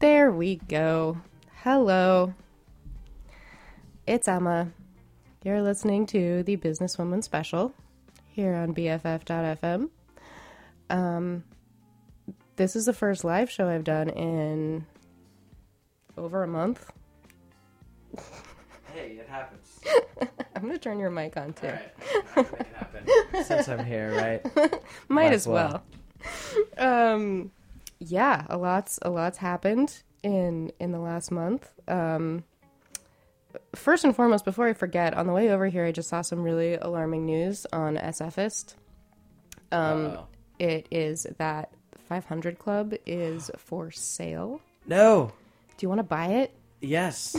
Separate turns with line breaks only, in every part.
There we
go. Hello. It's Emma. You're listening to the Businesswoman Special here on BFF.FM. Um, this is the first live show I've done in over a month.
hey, it happens.
I'm gonna turn your mic on too.
Since I'm here, right?
Might,
Might
as
well.
well. um, yeah, a lot's a lot's happened in in the last month. Um, first and foremost, before I forget, on the way over here, I just saw some really alarming news on SFist. Um,
oh.
It is that 500 Club is for sale.
No.
Do you want to buy it?
Yes.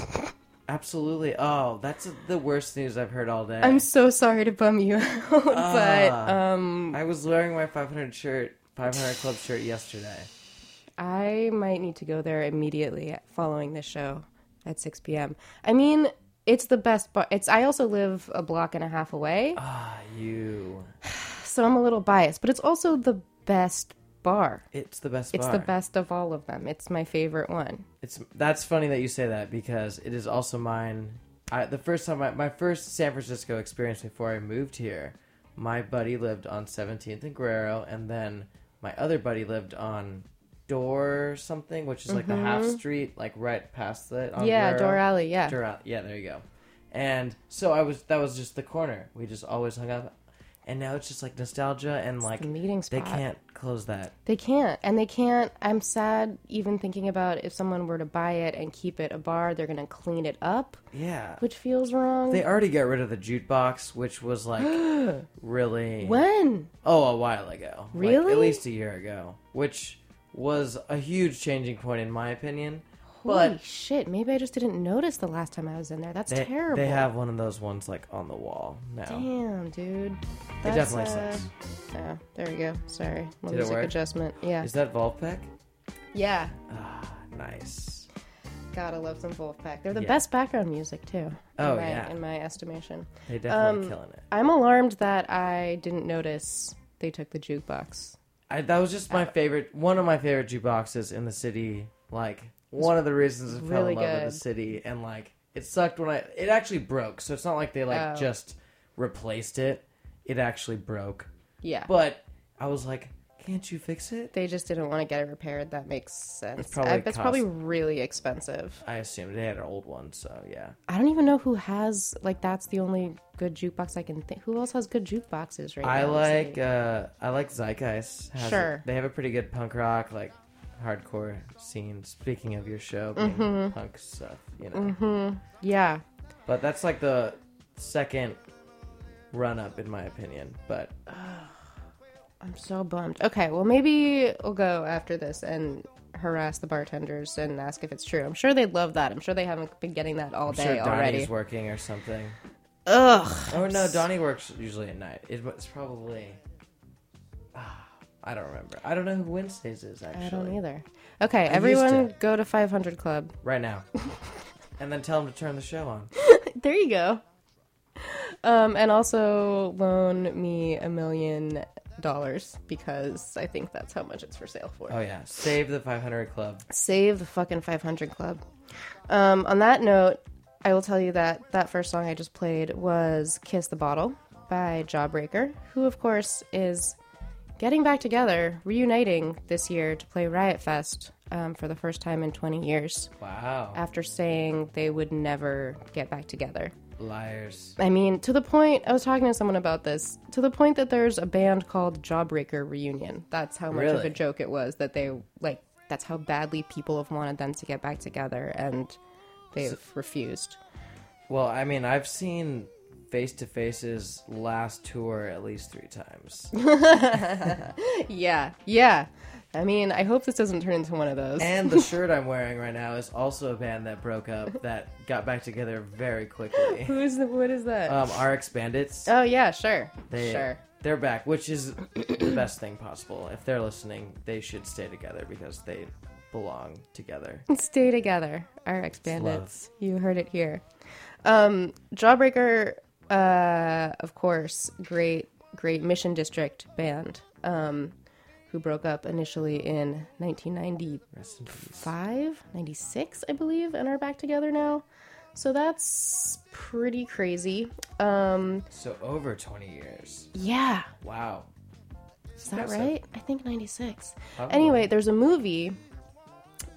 Absolutely. Oh, that's the worst news I've heard all day.
I'm so sorry to bum you out, uh, but
ah.
um
I was wearing my 500 shirt, 500 club shirt yesterday.
I might need to go there immediately following this show at 6 p.m. I mean, it's the best bar. It's I also live a block and a half away.
Ah, you.
So I'm a little biased, but it's also the best bar.
It's the best.
It's the best of all of them. It's my favorite one.
It's that's funny that you say that because it is also mine. I, the first time I, my first San Francisco experience before I moved here, my buddy lived on 17th and Guerrero, and then my other buddy lived on Door something, which is like the half street, like right past it. On
Mm-hmm. yeah. Door Alley. Yeah.
Door Alley. Yeah, there you go. And so I was. That was just the corner. We just always hung out, and now it's just like nostalgia and like
the meeting
they can't close that.
They can't, and they can't. I'm sad even thinking about if someone were to buy it and keep it a bar, they're gonna clean it up,
Yeah.
which feels wrong.
They already got rid of the jukebox, which was like really
when?
oh a while ago, Like,
Really?
at least a year ago, which was a huge changing point in my opinion.
Holy
But
shit! Maybe I just didn't notice the last time I was in there. That's
they,
terrible.
they have one of those ones like on the wall now.
Damn, dude.
It definitely
uh,
sucks.
Yeah, there we go. Sorry,
Did
music adjustment. Yeah,
Is that Vulfpeck?
yeah.
Ah, nice.
Gotta love some Vulfpeck. They're the
Yeah.
best background music too. in
Oh,
my,
yeah.
in my estimation.
They definitely
Um,
killing it.
I'm alarmed that I didn't notice they took the jukebox.
I, that was just my favorite, one of my favorite jukeboxes in the city. Like one of the reasons I fell
really
in love with the city, and like it sucked when I. It actually broke, so it's not like they like
Oh.
just replaced it. It actually broke,
Yeah,
but I was like, "Can't you fix it?"
they just didn't want to get it repaired. That makes sense.
It's probably
Uh, it's probably really expensive.
I assume they had an old one, so yeah.
I don't even know who has like that's the only good jukebox I can think. Who else has good jukeboxes right
I
now?
like uh I like Zeitgeist. Has
Sure.
a- they have a pretty good punk rock like hardcore scene. Speaking of your show, being
Mm-hmm.
punk stuff, you know.
yeah.
But that's like the second run up, in my opinion. But
I'm so bummed. Okay, well maybe we'll go after this and harass the bartenders and ask if it's true. I'm sure they'd love that. I'm sure they haven't been getting that all
I'm
day
sure Donnie's
already.
working or something.
Ugh.
Oh no, Donnie works usually at night. It, it's probably. Ah, I don't remember. I don't know who Wednesdays is actually.
I don't either. Okay,
used
everyone
to.
go to 500 Club.
Right now. and then tell him to turn the show on.
There you go. Um, and also loan me a million dollars because I think that's how much it's for sale for.
Oh yeah, save the 500 Club.
Save the fucking 500 Club. Um, on that note, I will tell you that that first song I just played was Kiss the Bottle by Jawbreaker, who, of course, is getting back together, reuniting this year to play Riot Fest um, for the first time in 20 years
Wow,
after saying they would never get back together.
Liars.
I mean, to the point, I was talking to someone about this, to the point that there's a band called Jawbreaker Reunion. That's how much of a joke it was that they, like, that's how badly people have wanted them to get back together, and they've refused.
Well, I mean, I've seen Face to Face's last tour at least three times.
Yeah, yeah. I mean, I hope this doesn't turn into one of those.
And the shirt I'm wearing right now is also a band that broke up that got back together very quickly.
Who is the, what is that?
Um, RX Bandits.
oh, yeah, sure.
They,
sure.
They're back, which is the best thing possible. If they're listening, they should stay together because they belong together.
Stay together, RX Bandits. You heard it here. Um, Jawbreaker, uh, of course, great, great Mission District band, um, who broke up initially in 1995,
Rest in peace.
96, I believe, and are back together now. So that's pretty crazy. Um,
So over 20 years.
yeah,
Wow.
is that right? I think 96.
Probably.
Anyway, there's a movie.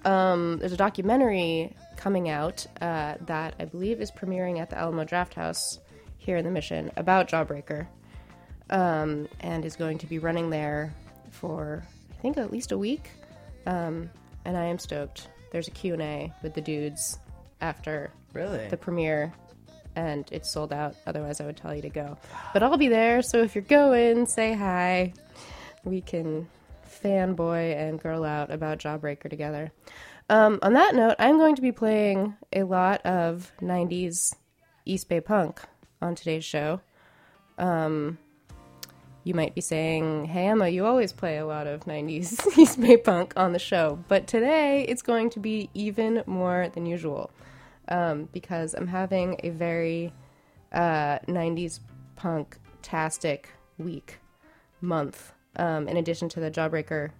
Um, there's a documentary coming out uh, that I believe is premiering at the Alamo Drafthouse here in the Mission about Jawbreaker, um, and is going to be running there for I think at least a week. Um, and I am stoked. There's a Q and A with the dudes after
Really?
the premiere and it's sold out otherwise i would tell you to go but i'll be there so if you're going say hi we can fanboy and girl out about jawbreaker together um, on that note i'm going to be playing a lot of 90s east bay punk on today's show um, you might be saying, Hey Emma, you always play a lot of 90s East Bay punk on the show, but today it's going to be even more than usual. um, because I'm having a very uh, 90s punk tastic week month. Um, in addition to the Jawbreaker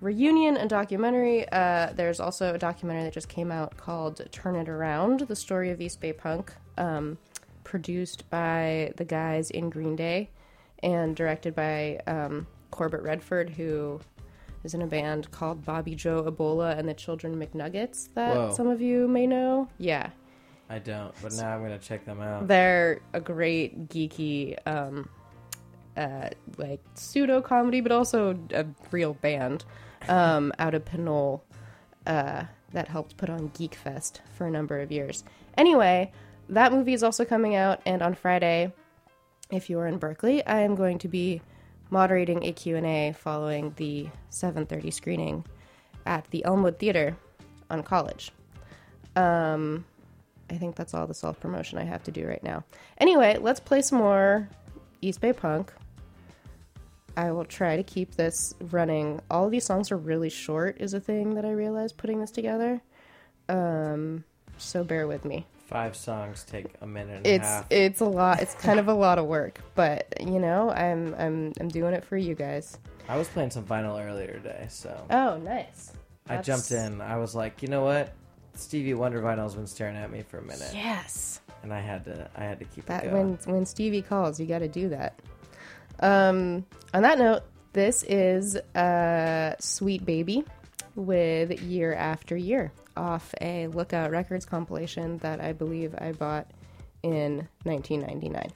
reunion and documentary, uh, there's also a documentary that just came out called Turn It Around The Story of East Bay Punk, um, produced by the guys in Green Day and directed by um, Corbett Redford, who is in a band called Bobby Joe Ebola and the Children MacNuggits that
Whoa.
some of you may know. Yeah.
I don't, but now I'm gonna check them out.
They're a great geeky, um, uh, like pseudo comedy, but also a real band um, out of Pinole uh, that helped put on Geek Fest for a number of years. Anyway, that movie is also coming out, and on Friday, if you are in Berkeley, I am going to be moderating a Q&A following the 7:30 screening at the Elmwood Theater on College. Um, I think that's all the self promotion I have to do right now. Anyway, let's play some more East Bay Punk. I will try to keep this running. All these songs are really short, is a thing that I realized putting this together. Um, so bear with me.
Five songs take a minute and a
It's
half.
it's a lot. It's kind of a lot of work, but you know, I'm I'm I'm doing it for you guys.
I was playing some vinyl earlier today, so
Oh, nice.
I jumped in. I was like, you know what? Stevie Wonder vinyl's been staring at me for a minute,
Yes.
and I had to I had to keep
That
it going.
when when Stevie calls, you got to do that. Um, on that note, this is uh, "Sweet Baby" with "Year After Year" off a Lookout Records compilation that I believe I bought in 1999.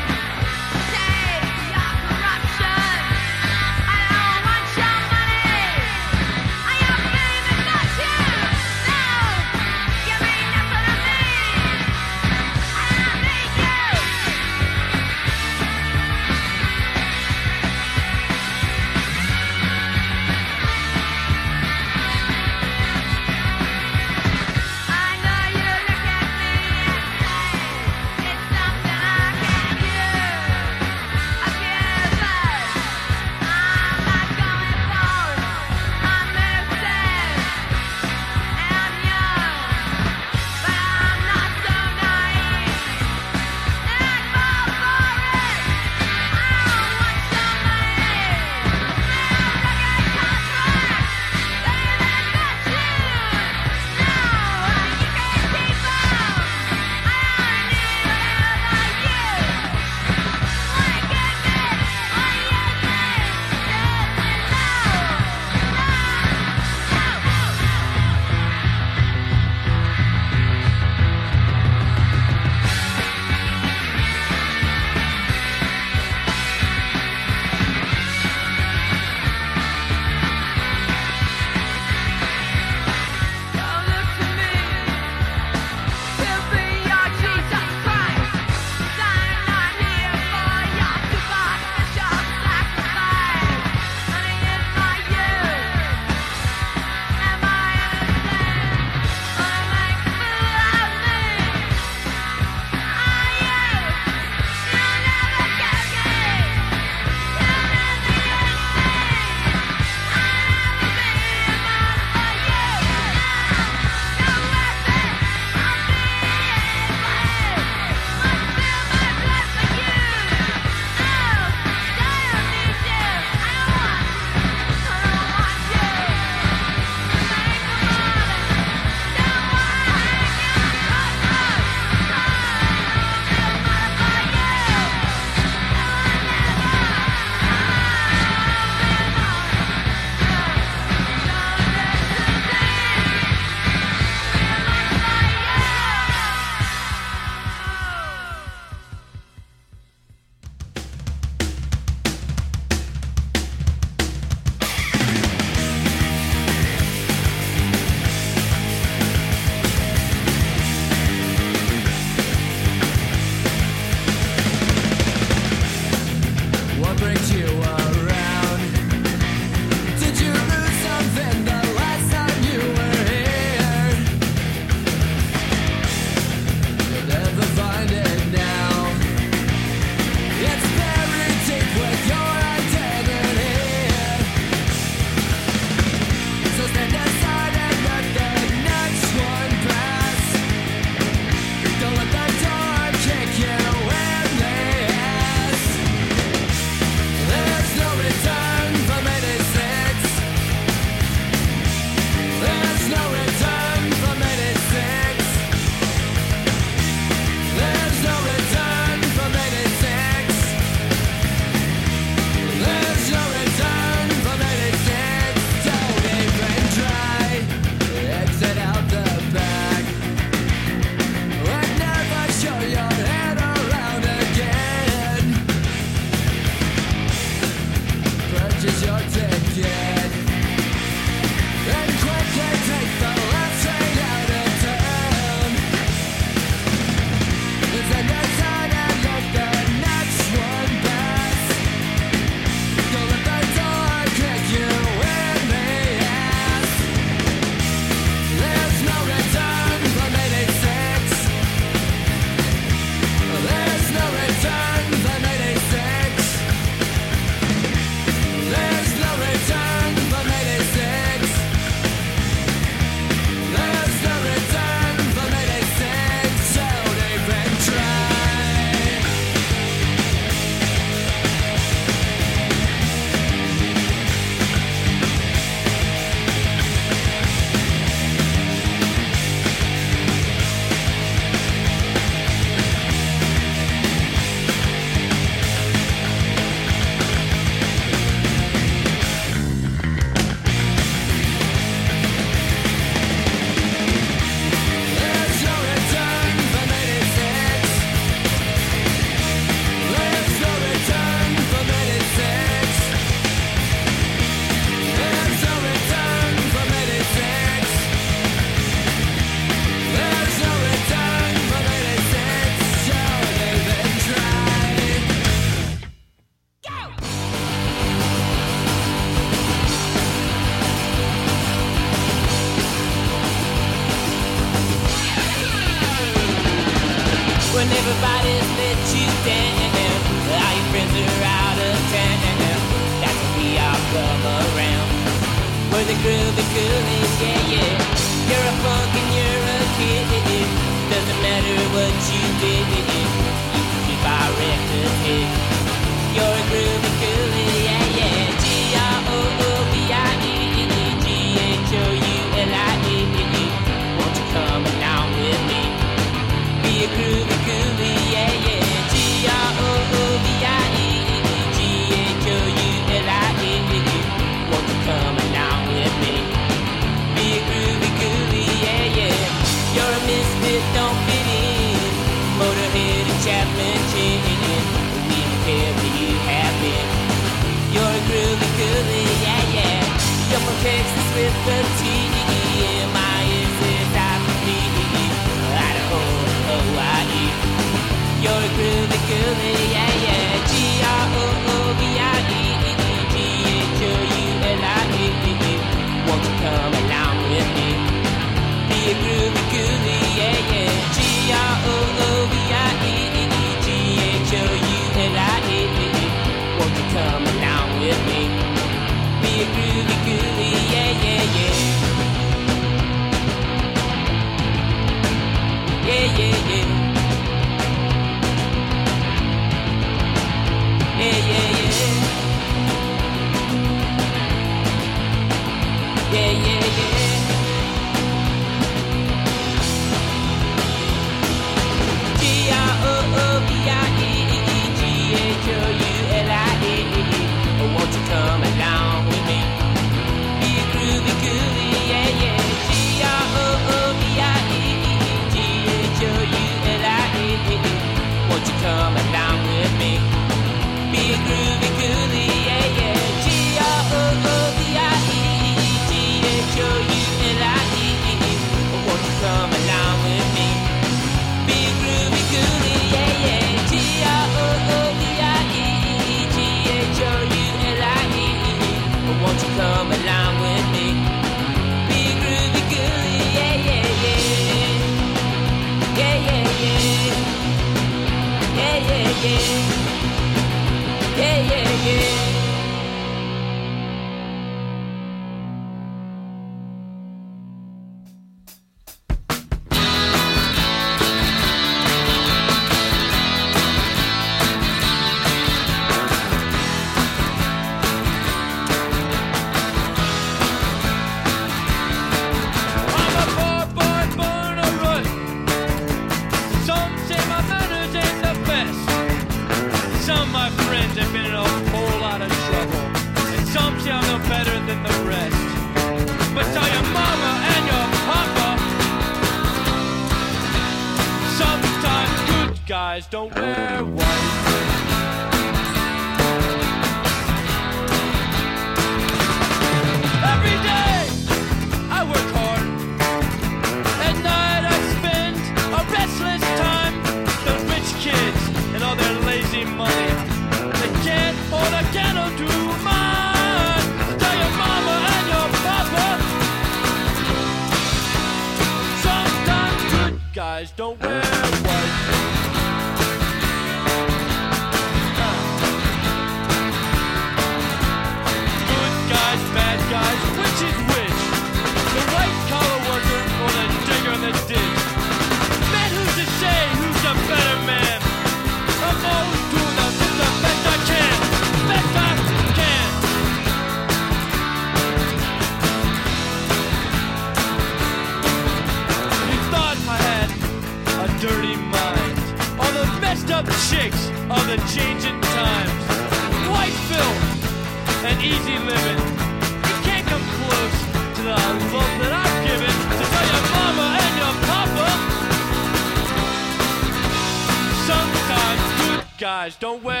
Guys don't wear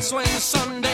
Facts Sunday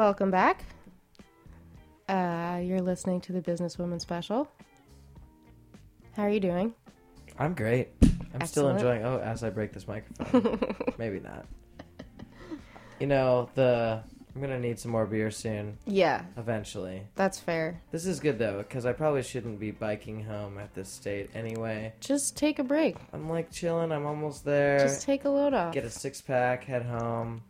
Welcome back. Uh, you're listening to the Businesswoman Special. How are you doing?
I'm great. I'm still enjoying. Oh, as I break this microphone, maybe not. You know the. I'm gonna need some more beer soon.
Yeah,
Eventually.
that's fair.
This is good though, because I probably shouldn't be biking home at this state anyway.
Just take a break.
I'm like chilling. I'm almost there.
Just take a load off.
Get a six pack. Head home.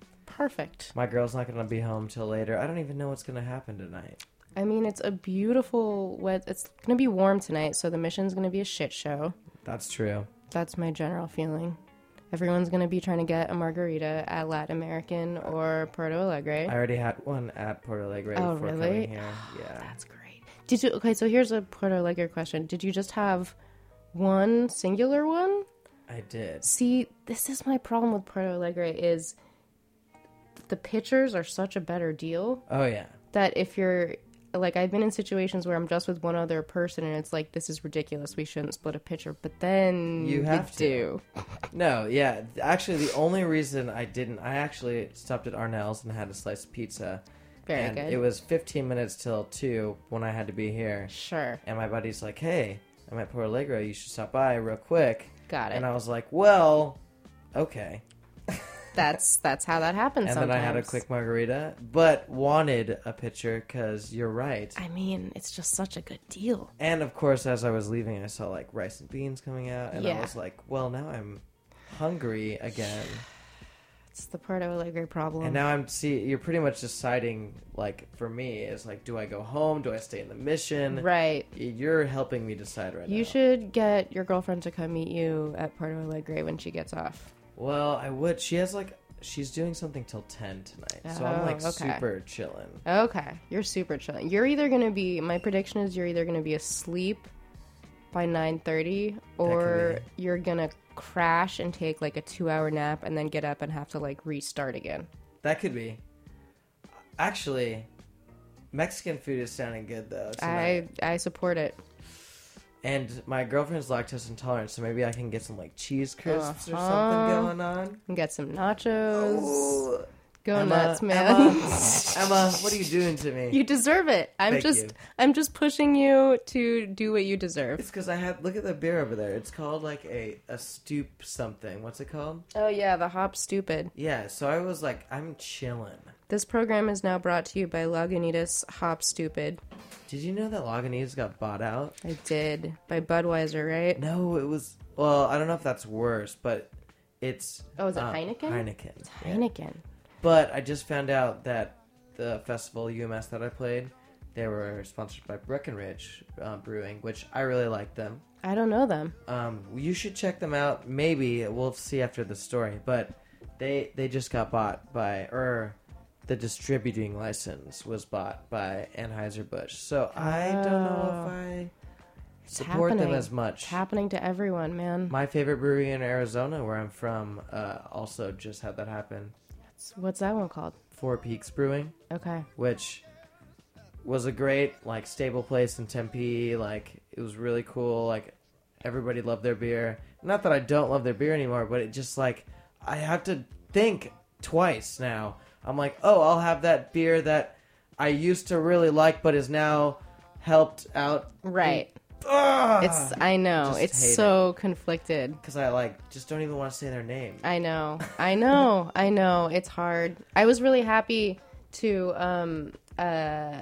Perfect.
My girl's not gonna be home till later. I don't even know what's gonna happen tonight.
I mean, it's a beautiful wet. It's gonna be warm tonight, so the mission's gonna be a shit show.
That's true.
That's my general feeling. Everyone's gonna be trying to get a margarita at Latin American or Puerto Alegre.
I already had one at Puerto Alegre
Oh,
before
really?
coming here. Yeah.
That's great. Did you? Okay, so here's a Puerto Alegre question. Did you just have one singular one?
I did.
See, this is my problem with Puerto Alegre is the pitchers are such a better deal
Oh yeah.
that if you're like I've been in situations where I'm just with one other person and it's like this is ridiculous. We shouldn't split a pitcher, but then
You have to. No, yeah. Actually, the only reason I didn't, I actually stopped at Arinell's and had a slice of pizza.
Very
and
good.
It was 15 minutes till two when I had to be here.
Sure,
And my buddy's like, "Hey, I'm at Puerto Alegre. You should stop by real quick."
got it.
And I was like, "Well, okay."
That's that's how that happens.
And
sometimes.
then I had a quick margarita, but wanted a pitcher because you're right.
I mean, it's just such a good deal.
And of course, as I was leaving, I saw like rice and beans coming out, and I was like, "Well, now I'm hungry again."
It's the Puerto Alegre problem.
And now I'm see you're pretty much deciding like for me is like do I go home? Do I stay in the mission?
right.
You're helping me decide right now.
You should get your girlfriend to come meet you at Puerto Alegre when she gets off.
Well, I would. She has like she's doing something till 10 tonight. so I'm
Oh,
like
okay.
super chilling.
Okay, you're super chilling. You're either gonna be. My prediction is you're either gonna be asleep by nine thirty, or you're gonna crash and take like a two-hour nap and then get up and have to like restart again.
That could be. Actually, Mexican food is sounding good though. Tonight.
I I support it.
And my girlfriend's lactose intolerant, so maybe I can get some like cheese crisps or
Uh-huh.
something going on.
And get some nachos.
Ooh.
Go
Emma,
nuts, man.
Emma, Emma, what are you doing to me?
you deserve it. I'm
Thank
just
you.
I'm just pushing you to do what you deserve.
It's because I had look at the beer over there. It's called like a a stoop something. What's it called?
Oh yeah, the hop stupid.
Yeah. So I was like, I'm chilling.
This program is now brought to you by Lagunitas Hop Stupid.
Did you know that Lagunitas got bought out?
I did by Budweiser, right?
No, it was. Well, I don't know if that's worse, but it's.
Oh, is it
um,
Heineken?
Heineken. yeah.
Heineken.
But I just found out that the festival UMS that I played, they were sponsored by Breckenridge uh, Brewing, which I really like them.
I don't know them.
Um, you should check them out. Maybe we'll see after the story, but they they just got bought by or the distributing license was bought by Anheuser Busch. So I don't know if I support them as much.
It's happening to everyone, man.
My favorite brewery in Arizona, where I'm from, uh, also just had that happen.
What's that one called?
Four Peaks Brewing.
Okay.
which was a great like stable place in Tempe. Like it was really cool. Like everybody loved their beer. Not that I don't love their beer anymore, but it just like I have to think twice now. I'm like, oh, I'll have that beer that I used to really like, but is now helped out.
Right.
Ugh!
It's I know.
just
It's
hate
so conflicted.
because I like just don't even want to say their name.
I know. I know. I know. It's hard. I was really happy to um uh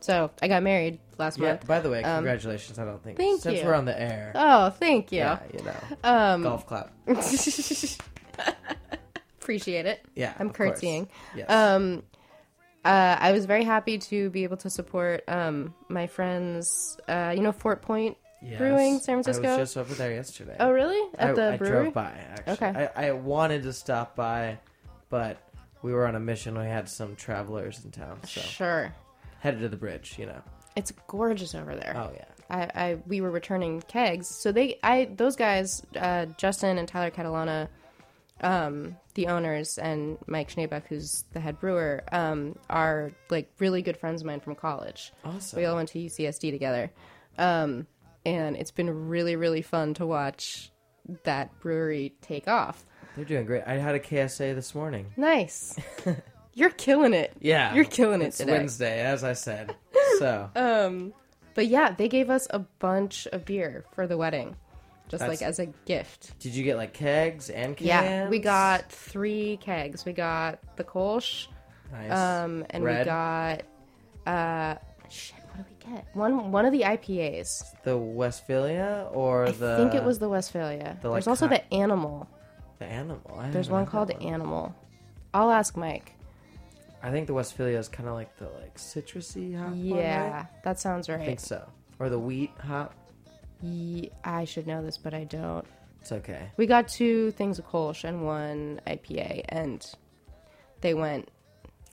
so I got married last
Yeah.
month.
By the way, congratulations. I don't think
thank
since
you.
we're on the air.
Oh, thank you.
yeah, you know,
Um
golf clap.
appreciate it.
Yeah,
I'm curtsying.
Yes.
Um, uh, I was very happy to be able to support um, my friends. Uh, you know, Fort Point
Yes.
Brewing, San Francisco.
I was just over there yesterday.
oh, really? At
I,
the
I
brewery?
drove by actually.
Okay.
I, I wanted to stop by, but we were on a mission. We had some travelers in town, so
Sure.
headed to the bridge. You know.
It's gorgeous over there.
Oh yeah.
I, I we were returning kegs, so they I those guys, uh, Justin and Tyler Catalana, um, the owners, and Mike Schneebuck, who's the head brewer, um, are like really good friends of mine from college.
Awesome.
We all went to UCSD together, um, and it's been really really fun to watch that brewery take off.
They're doing great. I had a KSA this morning.
Nice. You're killing it.
Yeah,
You're killing it
It's
today.
Wednesday, as I said. So
Um, but yeah, they gave us a bunch of beer for the wedding, just
That's-
like as a gift.
did you get like kegs and cans?
Yeah, we got three kegs. We got the Kolsch,
nice.
um, and we
Red.
got uh, shit. What did we get? One one of the IPAs.
the Westfalia or the
I
the
think it was the Westfalia.
the, like,
There's also the Animal.
the animal. I
There's
haven't
one
had
called
that.
Animal. I'll ask Mike.
I think the Westfalia is kind of like the like citrusy hop. one,
Yeah,
right?
that sounds right.
I think
right.
so. Or the wheat hop.
Ye- I should know this, but I don't.
It's okay.
We got two things of Kolsch and one IPA, and they went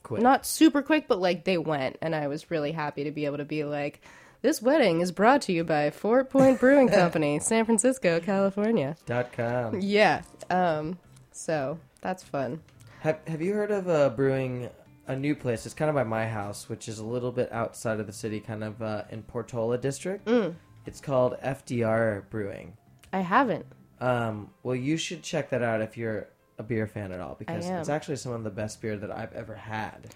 Quick.
not super quick, but like they went, and I was really happy to be able to be like, this wedding is brought to you by Fort Point Brewing Company, San Francisco, California.
Dot com.
Yeah, um, so that's fun.
Have Have you heard of uh, brewing a new place? It's kind of by my house, which is a little bit outside of the city, kind of uh, in Portola district.
Mm.
It's called FDR Brewing.
I haven't.
Um, well, you should check that out if you're a beer fan at all, because
am.
it's actually some of the best beer that I've ever had.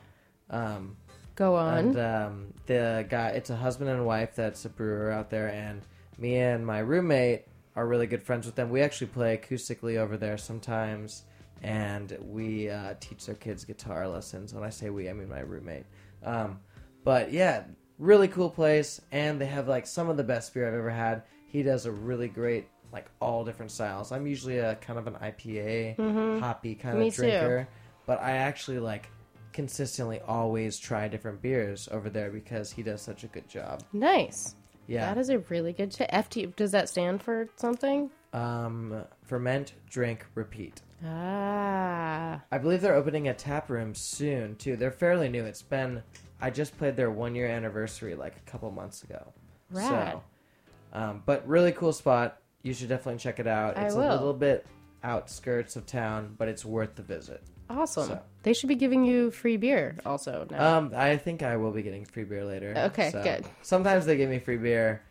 Um,
Go on.
And um, the guy, it's a husband and wife that's a brewer out there, and me and my roommate are really good friends with them. We actually play acoustically over there sometimes, and we uh, teach their kids guitar lessons. When I say we, I mean my roommate. Um, but yeah, really cool place, and they have like some of the best beer I've ever had. He does a really great, like all different styles. I'm usually a kind of an IPA, hoppy kind
Mm-hmm. Me
of
too.
drinker, but I actually like consistently always try different beers over there because he does such a good job.
nice.
Yeah.
That is a really good tip. FT, does that stand for something?
um ferment, drink, repeat.
Ah,
I believe they're opening a tap room soon too. They're fairly new. It's been I just played their 1 year anniversary like a couple months ago.
Rad.
So um but really cool spot. You should definitely check it out.
I
It's
will.
a little bit outskirts of town, but it's worth the visit.
awesome.
So-
They should be giving you free beer also now.
Um, I think I will be getting free beer later.
Okay, good.
Sometimes they give me free beer.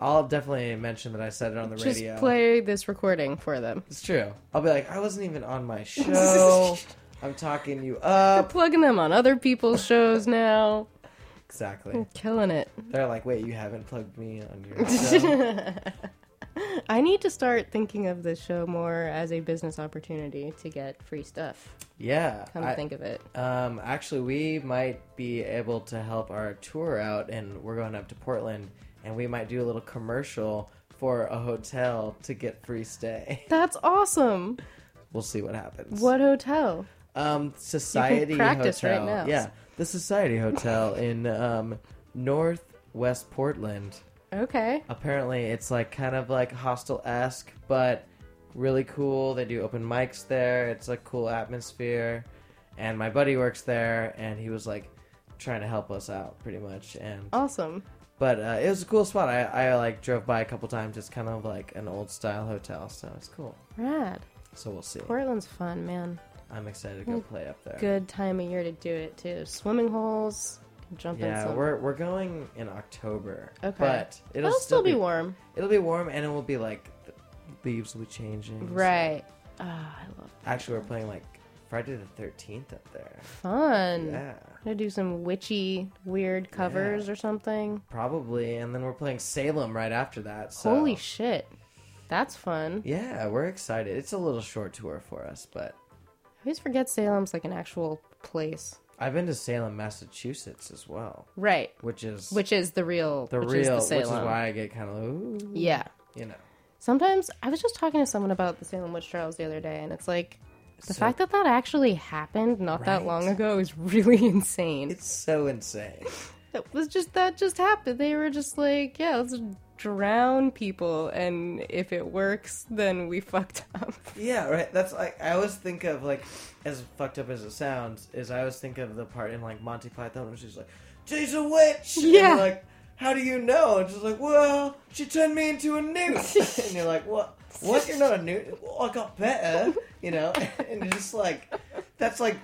I'll definitely mention that I said it on the
Just
radio.
play this recording for them.
It's true. I'll be like, I wasn't even on my show. I'm talking you up.
Plugging them on other people's shows now.
Exactly.
Killing it.
They're like, wait, you haven't plugged me on your show.
I need to start thinking of this show more as a business opportunity to get free stuff.
yeah.
Come
I-
to think of it.
Um, actually, we might be able to help our tour out, and we're going up to Portland, and we might do a little commercial for a hotel to get free stay.
That's awesome.
We'll see what happens.
What hotel?
Um, Society
practice right
Hotel.
now.
Yeah, the Society Hotel in um, Northwest Portland.
Okay.
Apparently, it's like kind of like hostel esque, but really cool. They do open mics there. It's a cool atmosphere, and my buddy works there, and he was like trying to help us out pretty much. And
Awesome.
But uh, it was a cool spot. I, I like drove by a couple times. It's kind of like an old style hotel, so it's cool.
Rad.
So we'll see.
Portland's fun, man.
I'm excited to go play up there.
Good time of year to do it too. Swimming holes. Jump in
Yeah,
some.
we're we're going in October.
Okay.
But it'll,
It'll still be warm.
It'll be warm, and it will be like the leaves will be changing.
Right. Ah, I love
Actually, we're playing like Friday the Thirteenth up there.
fun.
Yeah,
Gonna do some witchy, weird covers or something.
probably, and then we're playing Salem right after that. So.
Holy shit. That's fun.
Yeah, we're excited. It's a little short tour for us, but
I always forget Salem's like an actual place.
I've been to Salem, Massachusetts as well,
Right.
which is
Which is the real
the
which
real,
is the
which is why I get kind of ooh,
Yeah.
you know.
Sometimes I was just talking to someone about the Salem witch trials the other day, and it's like the
So-
fact that that actually happened not that long ago is really insane.
It's so insane.
It was just that just happened. They were just like, yeah, let's drown people, and if it works, then we fucked up.
Yeah, right. That's like I always think of like as fucked up as it sounds is I always think of the part in like Monty Python where she's like, "She's a witch."
Yeah.
like, how do you know? And she's like, "Well, she turned me into a newt." and you're like, "What? What? You're not a newt? Well, I got better." You know, and you're just like, that's like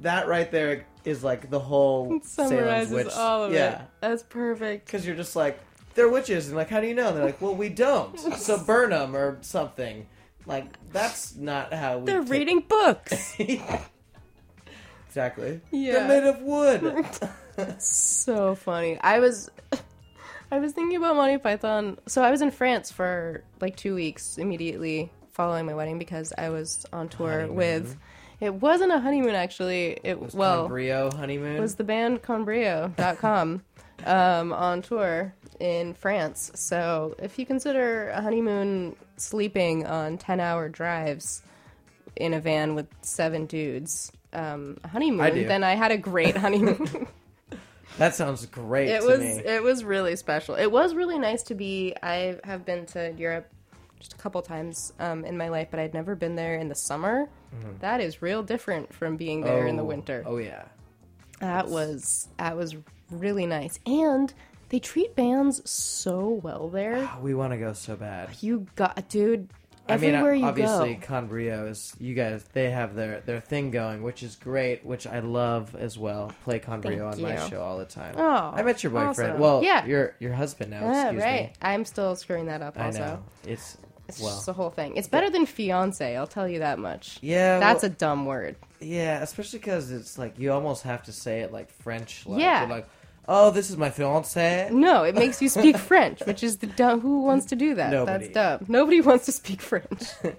that right there is like the whole Salem's
Summarizes
witch.
all of
yeah.
it. That's perfect.
Because you're just like, they're witches. And like, how do you know? And they're like, well, we don't. So burn them or something. Like that's not how we.
They're
take-
reading books.
exactly.
Yeah.
They're made of wood.
so funny. I was I was thinking about Monty Python. So I was in France for like 2 weeks immediately following my wedding because I was on tour with It wasn't a honeymoon actually. It
Was
well
Conbrio honeymoon.
was the band Conbrio.com um, on tour in France. So if you consider a honeymoon sleeping on 10 hour drives in a van with seven dudes, um, a honeymoon,
I
then I had a great honeymoon.
that sounds great.
it
to
was
me.
it was really special. It was really nice to be. I have been to Europe just a couple times um, in my life, but I'd never been there in the summer. That is real different from being there in the.
Oh,
winter.
Oh yeah.
That was that was really nice, and they treat bands so well there.
We want to go so bad.
You got, dude.
I mean, obviously,
go,
Conbrio is you guys. They have their their thing going, which is great, which I love as well. Play Conbrio on my
you.
show all the time.
Oh,
I met your boyfriend.
awesome.
Well,
Yeah.
your your husband now.
yeah,
excuse
right.
me.
I'm still screwing that up.
I
Also,
know it's
it's
well,
just the whole thing. It's better than fiance. I'll tell you that much.
yeah.
That's
well,
a dumb word.
yeah, especially because it's like you almost have to say it like French.
Yeah.
You're like, oh, this is my fiance.
No, it makes you speak French, which is the dumb. Who wants to do that?
Nobody.
That's dumb. Nobody wants to speak French.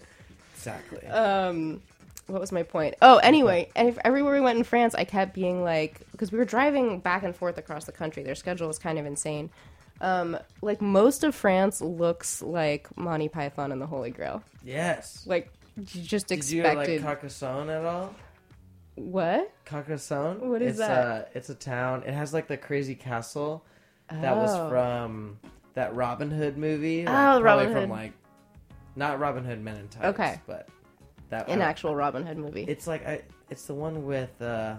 Exactly.
um what was my point oh anyway and if everywhere we went in france i kept being like because we were driving back and forth across the country their schedule was kind of insane um like most of france looks like monty python and the holy grail
yes.
like you just
Did you like
expected
Carcassonne at all?
What
Carcassonne.
What is
it's
that?
Uh, it's a town. It has like the crazy castle that was
Oh.
from that Robin Hood movie. Like,
Oh,
probably
Robin
from
Hood.
like not Robin Hood Men in Tights.
Okay.
but that
an actual robin hood movie
It's like I. It's the one with. uh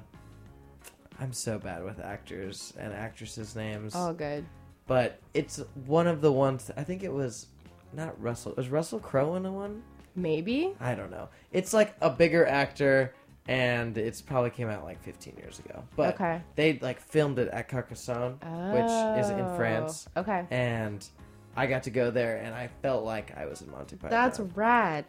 I'm so bad with actors and actresses' names,
all good
but it's one of the ones. I think it was not Russell. Was Russell Crowe in the one?
maybe
I don't know. It's like a bigger actor, and it's probably came out like 15 years ago. But
Okay.
they like filmed it at Carcassonne, which is in
Oh,
France,
okay
and I got to go there, and I felt like I was in Monty Python.
That's rad.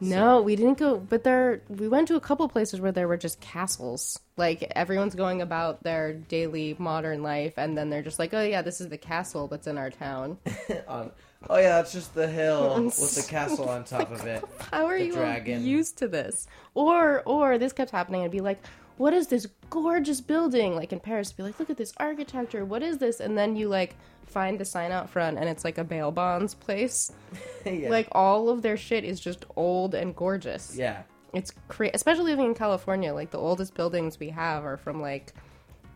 No, we didn't go, but there we went to a couple places where there were just castles. Like everyone's going about their daily modern life, and then they're just like, "Oh yeah, this is the castle that's in our town."
on. Oh yeah, it's just the hill
I'm
with the castle on top of it.
How are
The
you
dragon.
used to this? Or or this kept happening. I'd be like, "What is this gorgeous building?" Like in Paris, be like, "Look at this architecture. What is this?" And then you like find the sign out front, and it's like a bail bonds place.
yeah.
Like all of their shit is just old and gorgeous.
yeah,
It's crazy, especially living in California. Like the oldest buildings we have are from like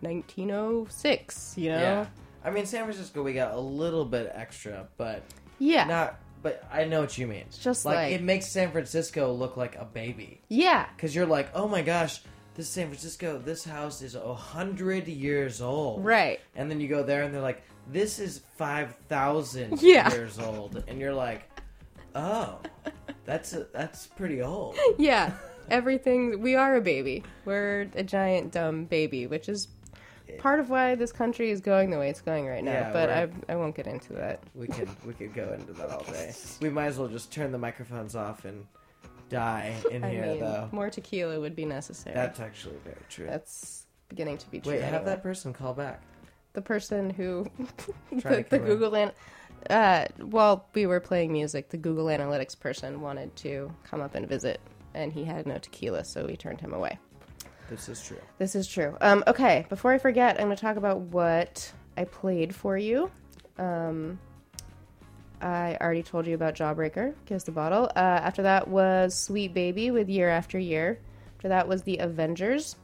1906. You know?
yeah. I mean, San Francisco, we got a little bit extra, but
Yeah.
not. But I know what you mean. It's
just like-
it makes San Francisco look like a baby.
yeah.
Because you're like, oh my gosh, this San Francisco, this house is a hundred years old.
Right.
And then you go there and they're like, this is 5,000
Yeah.
years old. And you're like, oh, that's a, that's pretty old.
Yeah. Everything. We are a baby. We're a giant dumb baby, which is part of why this country is going the way it's going right now.
Yeah,
but I, I won't get into that.
We could we could go into that all day. We might as well just turn the microphones off and die in
I
here,
mean,
though.
more tequila would be necessary.
That's actually very true.
That's beginning to be true.
Wait, have that person call back.
the person who the, the. Google an uh, while we were playing music, the Google Analytics person wanted to come up and visit, and he had no tequila, so we turned him away.
This is true.
This is true. Um, okay, before I forget, I'm going to talk about what I played for you. Um, I already told you about Jawbreaker, Kiss the Bottle. Uh, after that was Sweet Baby with Year After Year. After that was The Avengers.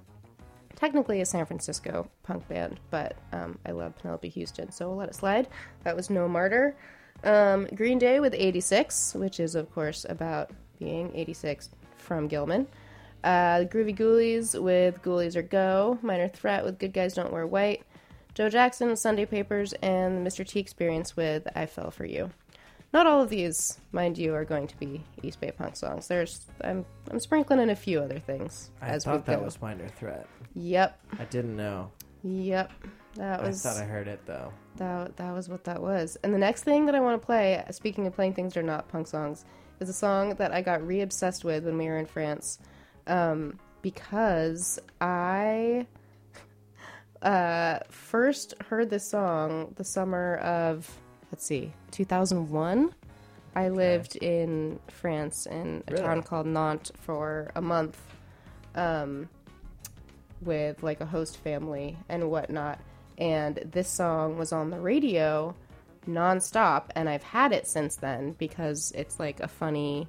Technically a San Francisco punk band, but um, I love Penelope Houston, so we'll let it slide. That was No Martyr. Um, Green Day with 86, which is, of course, about being 86 from Gilman. Uh, Groovy Ghoulies with Ghoulies Are Go. Minor Threat with Good Guys Don't Wear White. Joe Jackson, Sunday Papers, and Mr. T Experience with I Fell For You. Not all of these, mind you, are going to be East Bay punk songs. There's I'm I'm sprinkling in a few other things
I
as
thought
we
that
go.
was Minor Threat.
Yep,
I didn't know.
yep. That was
I thought I heard it though.
that that was what that was. And the next thing that I want to play, speaking of playing things that are not punk songs, is a song that I got re obsessed with when we were in France um, because I uh, first heard this song the summer of, let's see, 2001. I lived in France in a
Really?
town called Nantes for a month um, with like a host family and whatnot. And this song was on the radio nonstop, and I've had it since then because it's like a funny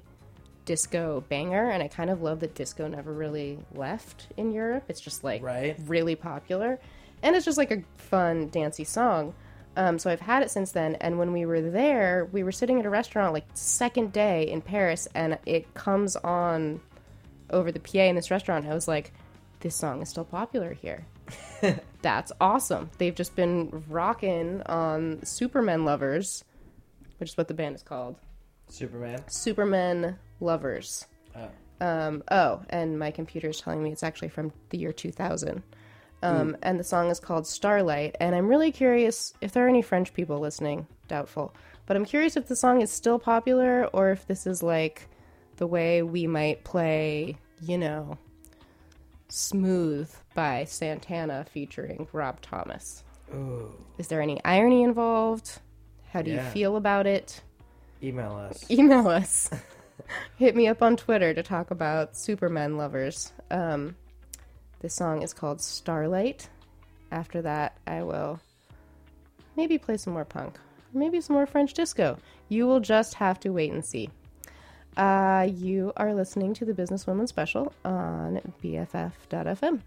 disco banger. And I kind of love that disco never really left in Europe. It's just like
Right.
really popular, and it's just like a fun, dancey song. Um, so I've had it since then. And when we were there, we were sitting at a restaurant like second day in Paris, and it comes on over the PA in this restaurant. I was like, this song is still popular here. That's awesome. They've just been rocking on Supermen Lovers, which is what the band is called.
Supermen.
Supermen Lovers.
Oh.
Um, oh, and my computer is telling me it's actually from the year 2000. Um, and the song is called Starlight. And I'm really curious if there are any French people listening. Doubtful. But I'm curious if the song is still popular or if this is like the way we might play, you know, Smooth by Santana featuring Rob Thomas.
Ooh.
Is there any irony involved? How do
Yeah.
you feel about it?
Email us.
email us. Hit me up on Twitter to talk about Supermen Lovers. Um, this song is called Starlight. After that, I will maybe play some more punk, maybe some more French disco. You will just have to wait and see. Uh, you are listening to the Businesswoman Special on BFF.fm.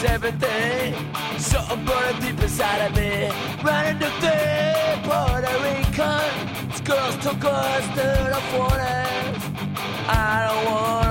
is
everything. Something burning deep inside of me. Running the thing, Puerto Rican. This girl's took us to the forest. I don't wanna.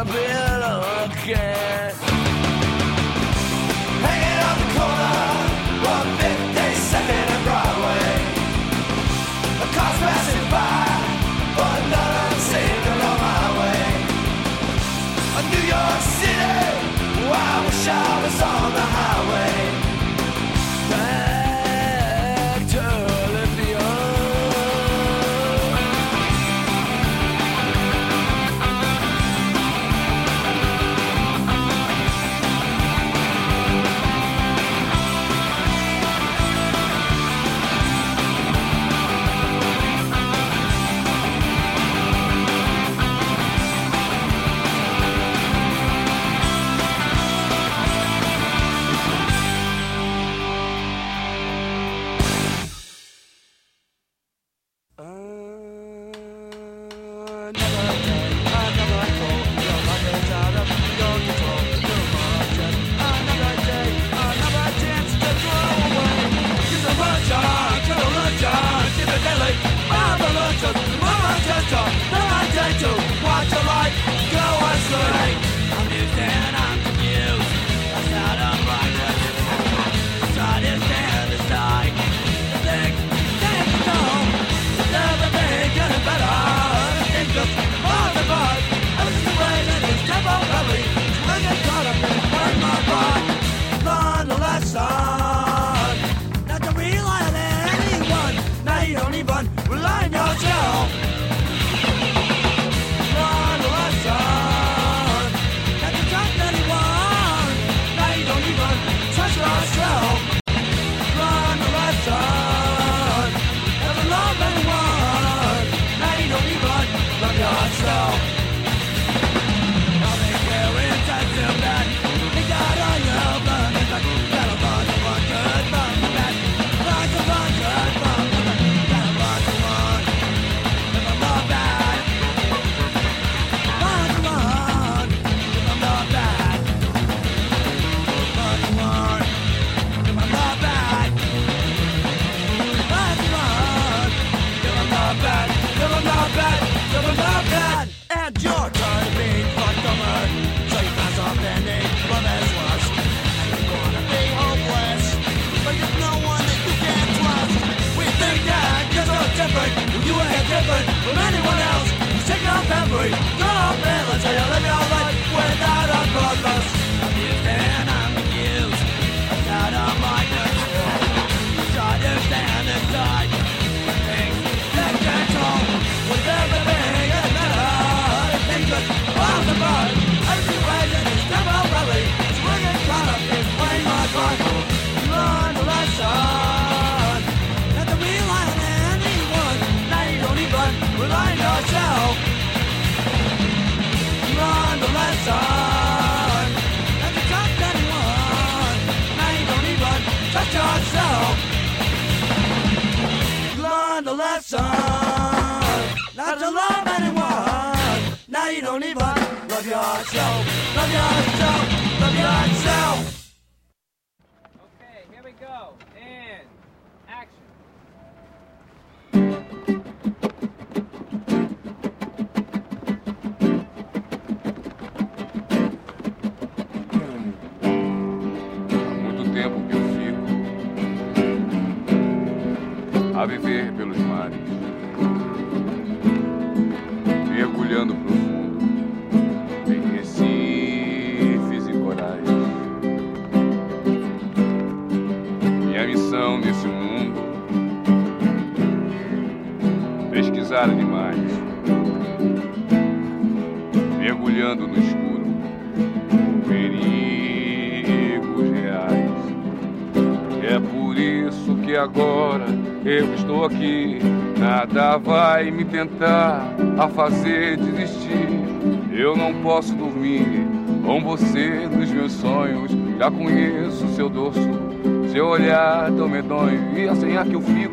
senhor que eu fico.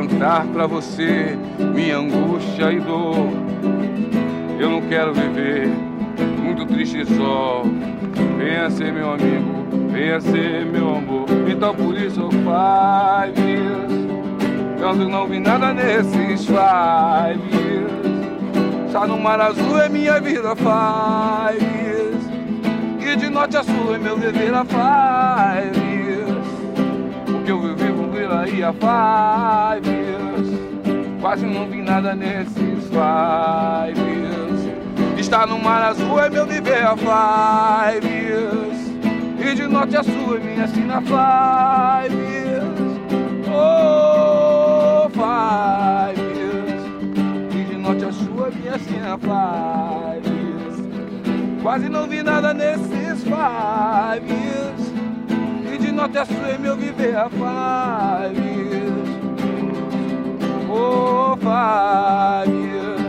Cantar pra você minha angústia e dor, eu não quero viver muito triste só. Venha ser meu amigo, venha ser meu amor. Então por isso eu five years. Eu não vi nada nesses five years. Estar no mar azul é minha vida five years. E de norte a sul é meu viver a five years. O que eu vivi aí há five years. Quase não vi nada nesses five years. Estar no mar azul é meu viver a five years. E de norte a sul é minha sina five years. Oh, five years. E de norte a sul é minha sina five years. Quase não vi nada nesses five years. E de norte a sul é meu viver a five years. Oh, five years.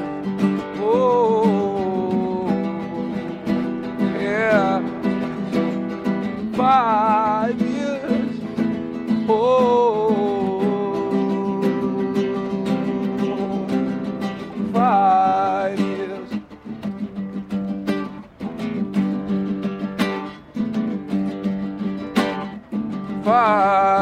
Oh, yeah. Five years. Oh, Five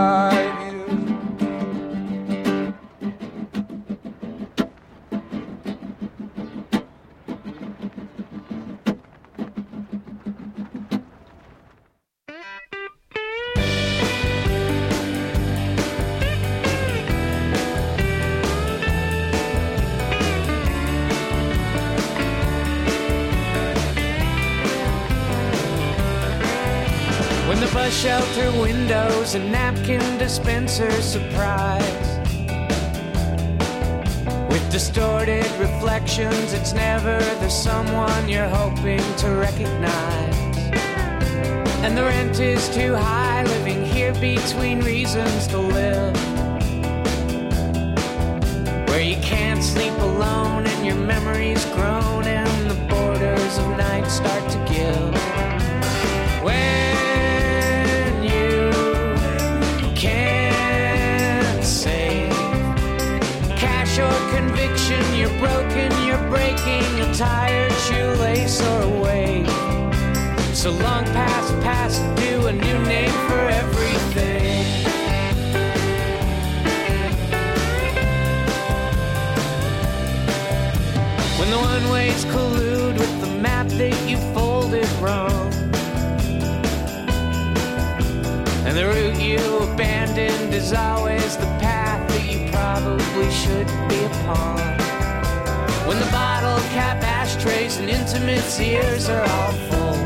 dispensers surprise. With distorted reflections, it's never the someone you're hoping to recognize. And the rent is too high, living here between reasons to live. Where you can't sleep alone and your memories groan and the borders of night start to give. You're broken, you're breaking a tired shoelace or a wave. So long past past due, a new name for everything. When the one ways collude with the map that you folded wrong. And the route you abandoned is always the path that you probably should be upon. Cap ashtrays and intimates ears are all full.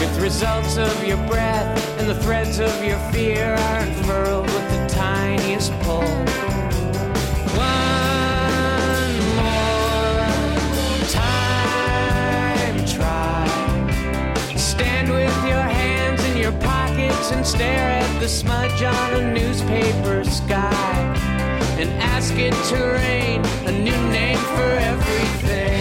With results of your breath and the threads of your fear are unfurled with the tiniest pull. One more time, try. Stand with your hands in your pockets and stare at the smudge on a newspaper sky. And ask it to rain a new name for everything.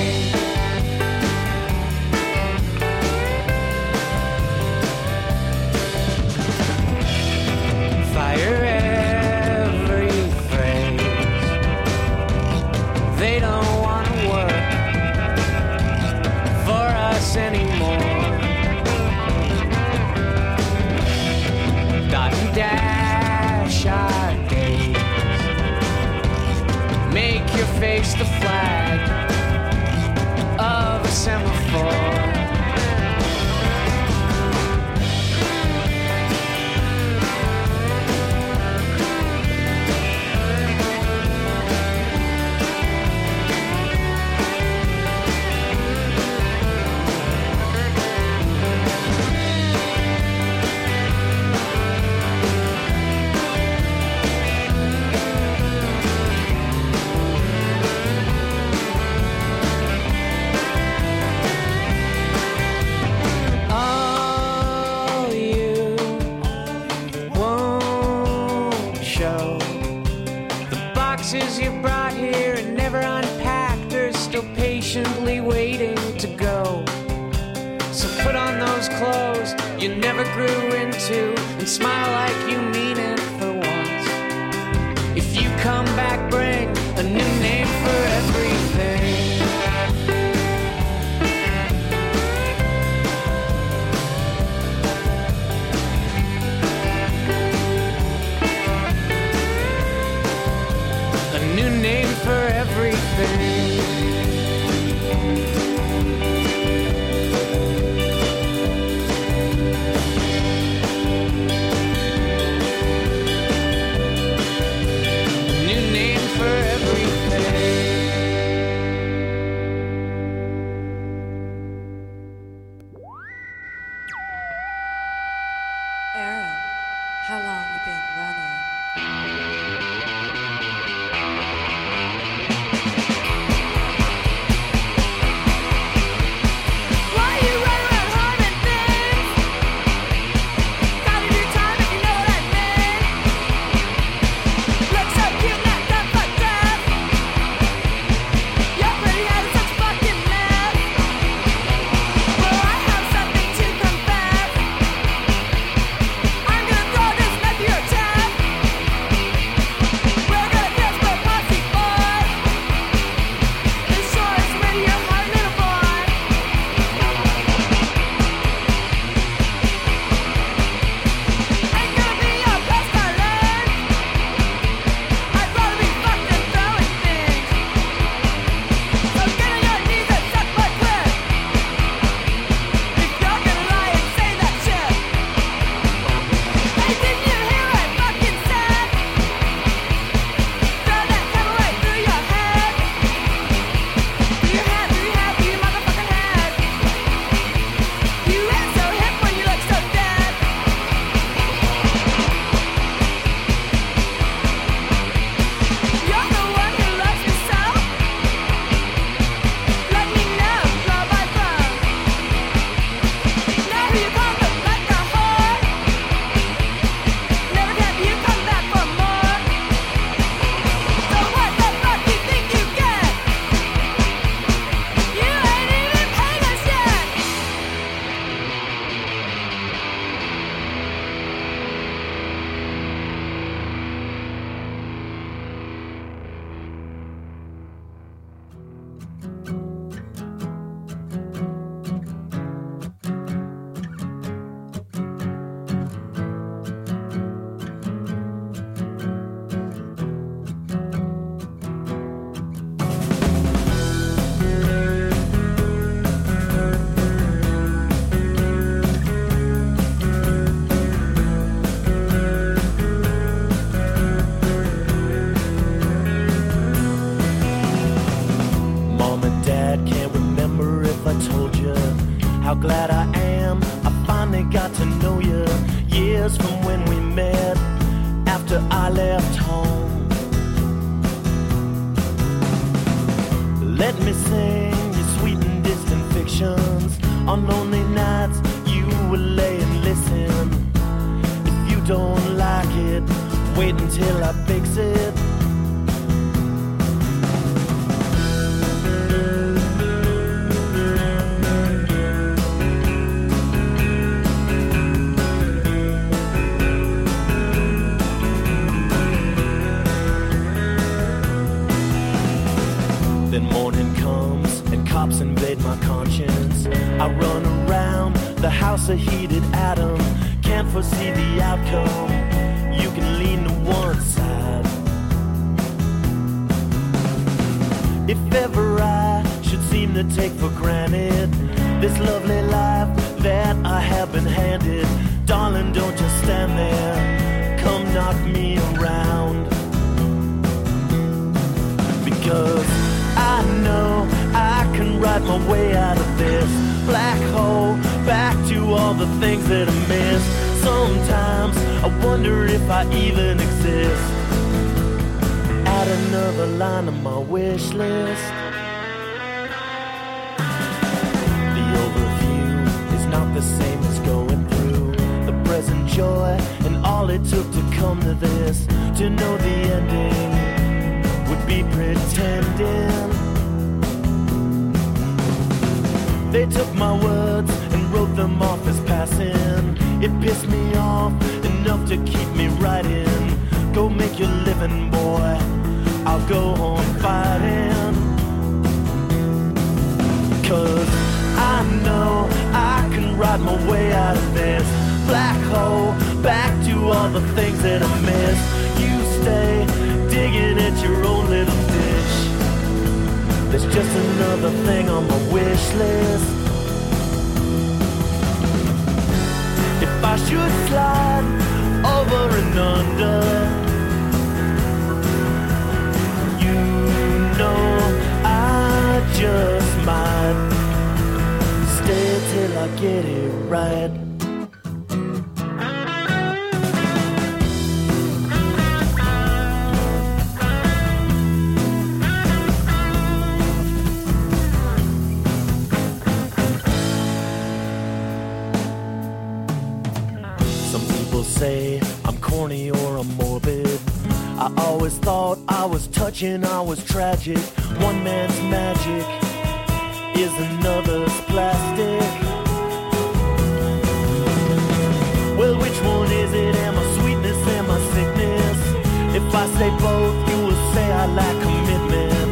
I say both, you will say I lack commitment.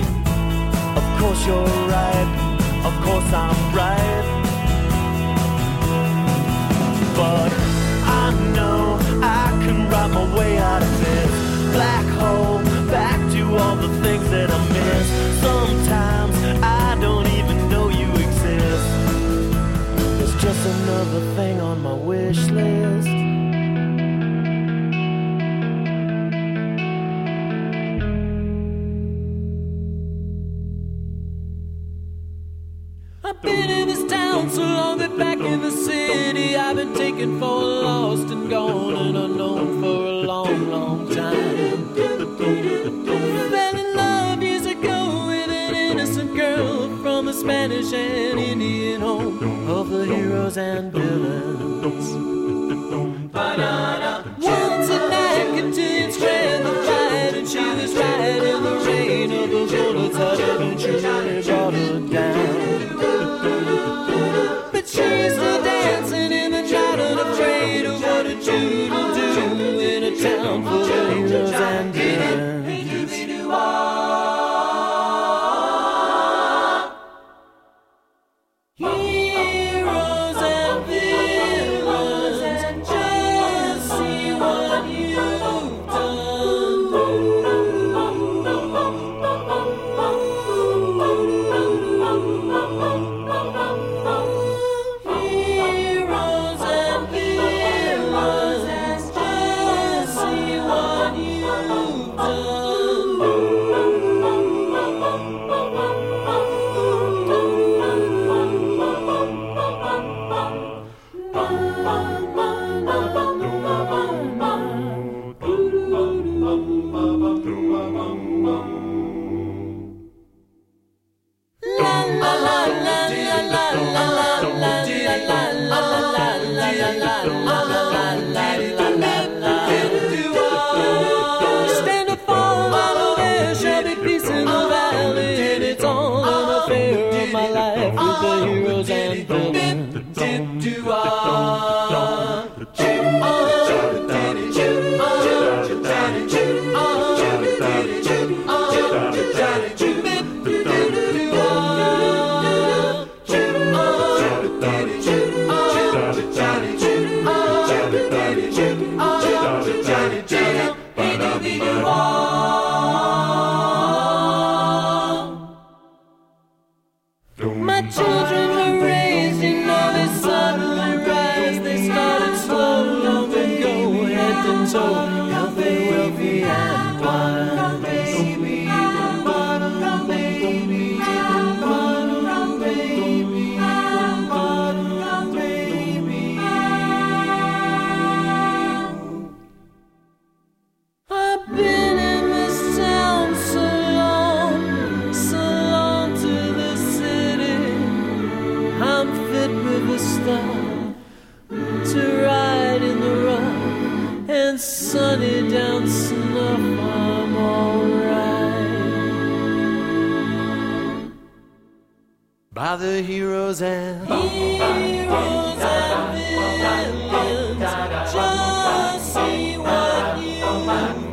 Of course you're right, of course I'm right. But I know I can ride my way out of this black hole, back to all the things that I miss. Sometimes I don't even know you exist. It's just another thing on my wish list.
down so long that back in the city I've been taken for lost and gone and unknown for a long, long time. Fell in love years ago with an innocent girl from the Spanish and Indian home of the heroes and villains. Once a night continues spread the fight and she was right in the rain of the bullets out of a brought her down.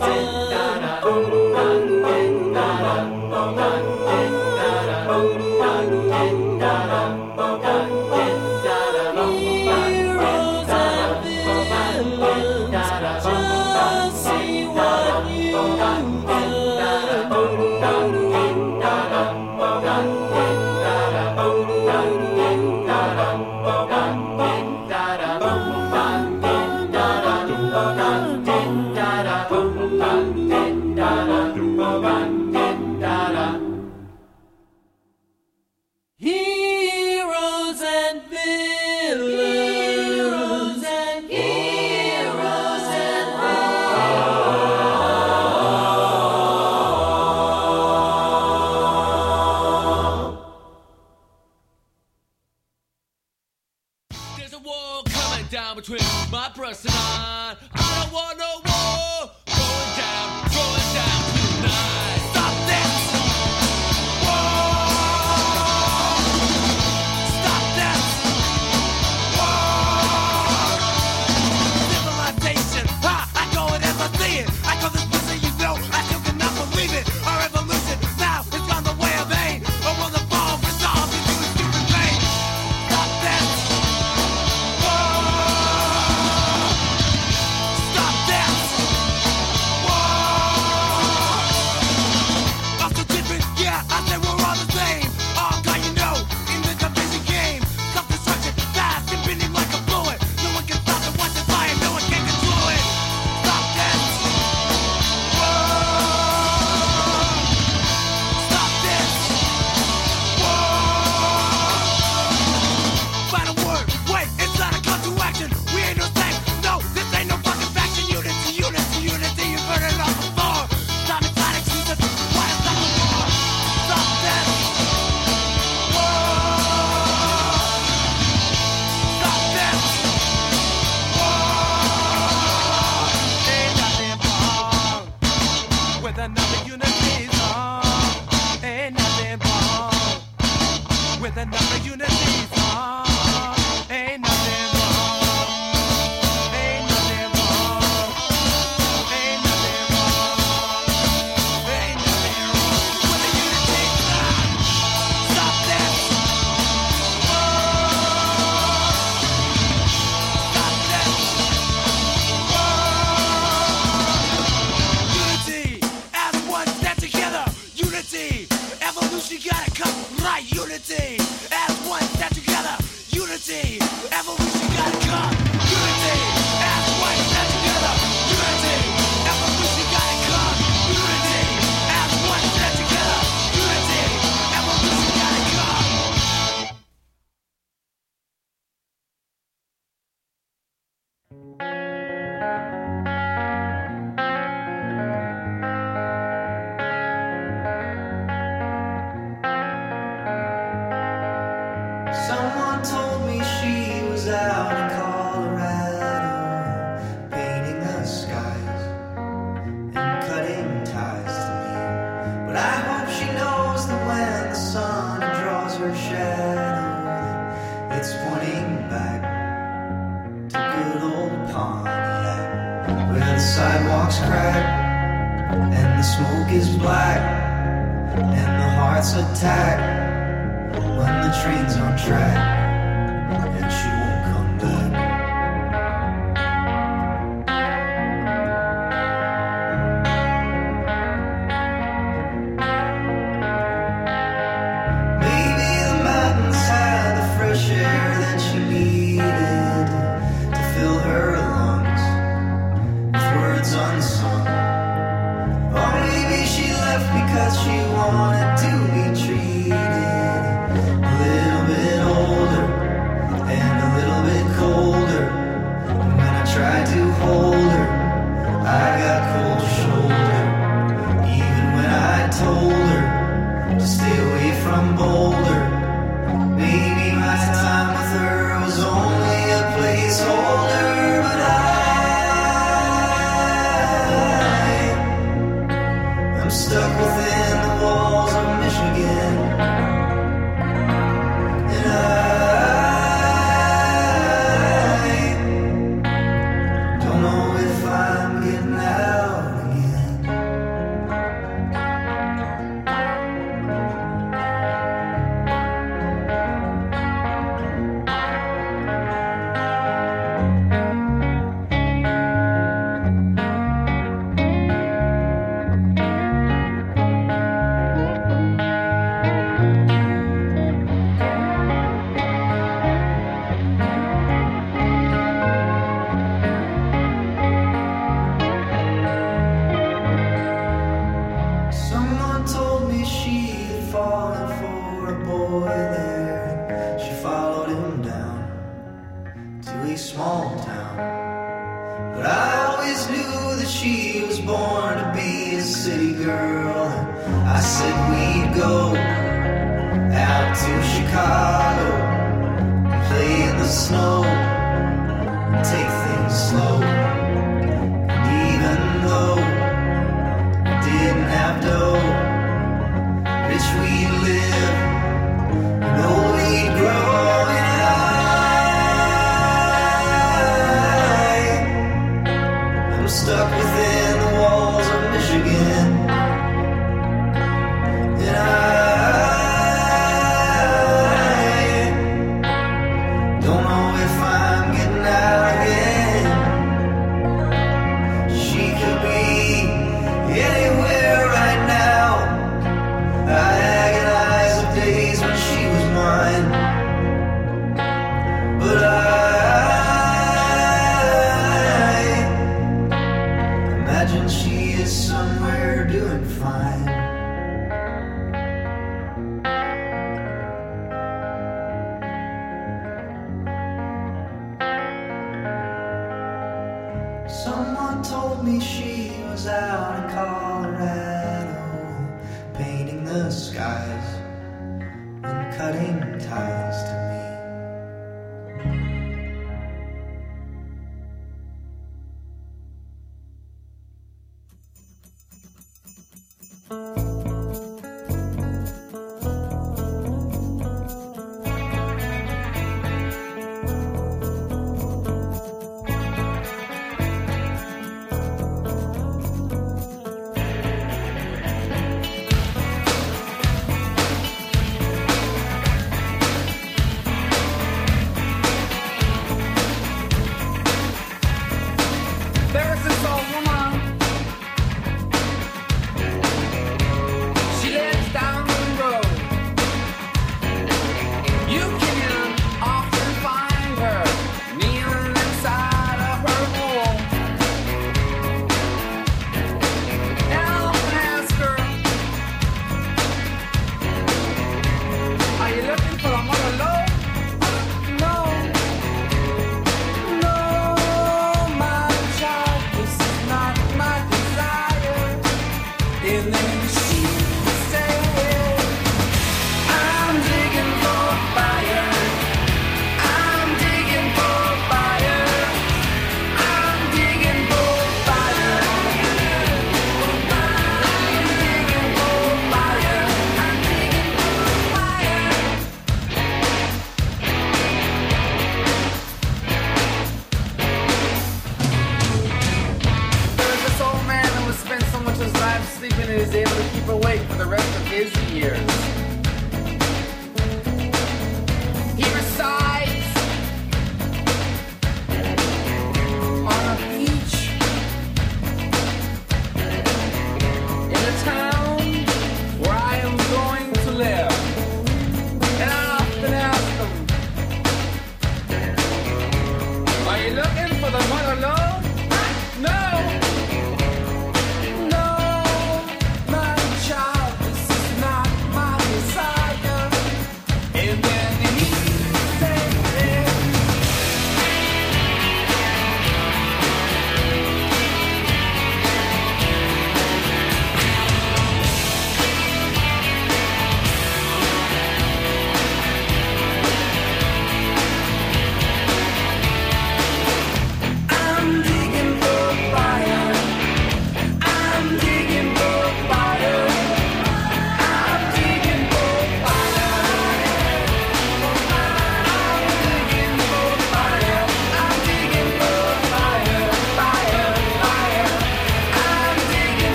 You've
is
black and the hearts attack when the train's on track.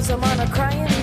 Everyone knows I'm on a crying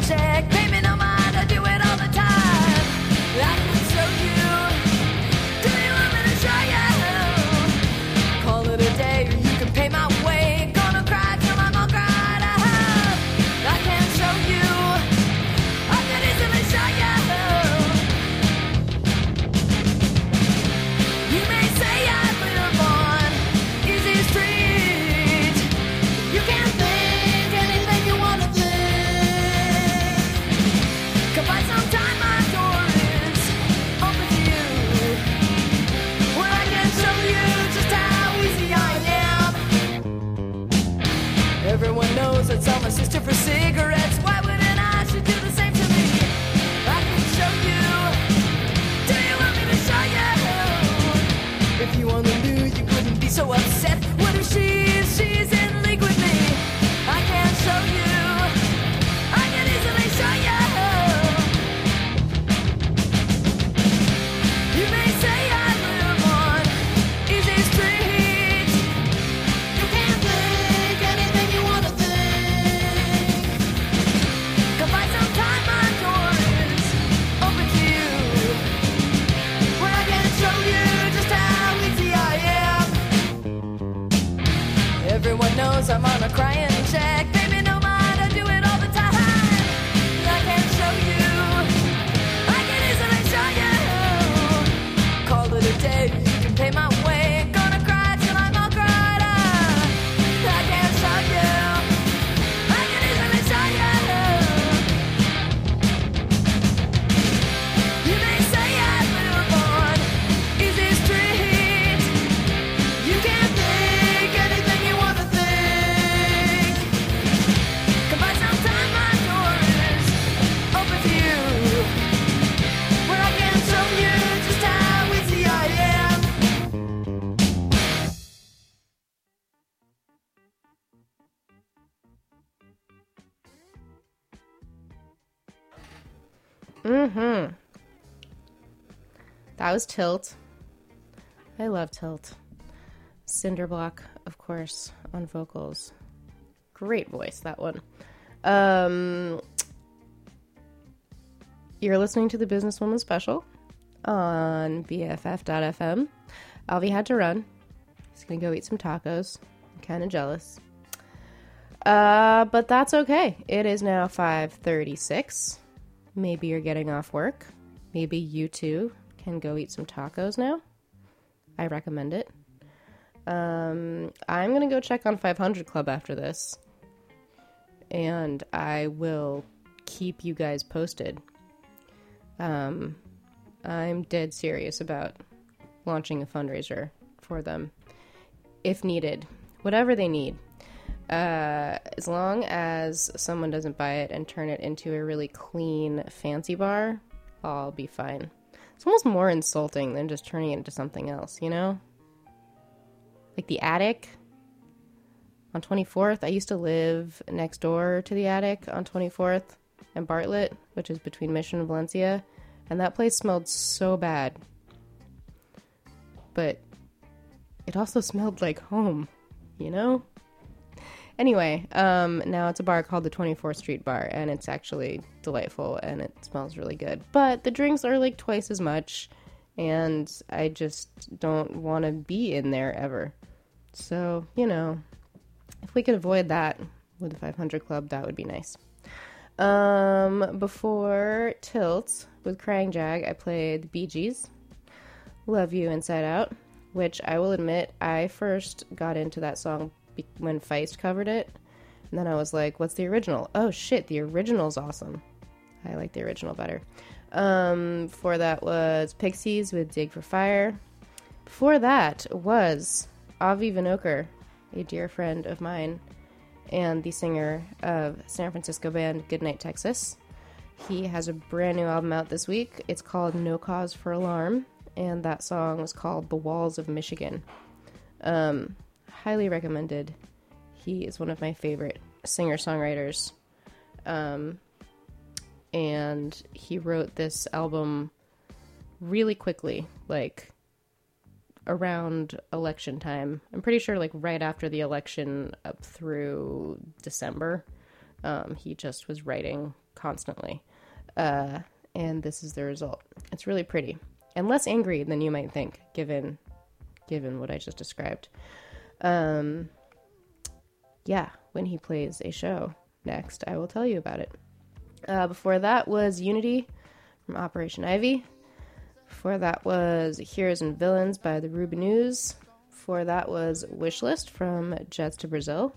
That was Tilt. I love Tilt. Cinderblock, of course, on vocals. Great voice, that one. Um, you're listening to the Businesswoman Special on BFF.fm. Alvi had to run. He's gonna go eat some tacos. I'm kind of jealous. Uh, but that's okay. It is now 5:36. Maybe you're getting off work. Maybe you too can go eat some tacos now. I recommend it. Um, I'm gonna go check on 500 Club after this, and I will keep you guys posted. Um, I'm dead serious about launching a fundraiser for them if needed, whatever they need. Uh, as long as someone doesn't buy it and turn it into a really clean, fancy bar, I'll be fine. It's almost more insulting than just turning it into something else, you know? Like the attic on 24th. I used to live next door to the attic on 24th and Bartlett, which is between Mission and Valencia, and that place smelled so bad. But it also smelled like home, you know? Anyway, um, now it's a bar called the 24th Street Bar, and it's actually delightful and it smells really good. But the drinks are like twice as much, and I just don't want to be in there ever. So, you know, if we could avoid that with the 500 Club, that would be nice. Um, before Tilt with Crying Jag, I played Bee Gees, Love You Inside Out, which I will admit I first got into that song when Feist covered it. And then I was like, what's the original? Oh shit, the original's awesome. I like the original better. Um, before that was Pixies with Dig for Fire. Before that was Avi Vinokur, a dear friend of mine and the singer of San Francisco band Goodnight Texas. He has a brand new album out this week. It's called No Cause for Alarm, and that song is called The Walls of Michigan. Um, highly recommended. He is one of my favorite singer songwriters. Um, and he wrote this album really quickly, like around election time. I'm pretty sure, like right after the election, up through December. Um, he just was writing constantly. Uh, and this is the result. It's really pretty and less angry than you might think, given given what I just described. Um, yeah, when he plays a show next, I will tell you about it. Uh, before that was Unity from Operation Ivy. Before that was Heroes and Villains by the Rubinoos. Before that was Wishlist from Jets to Brazil,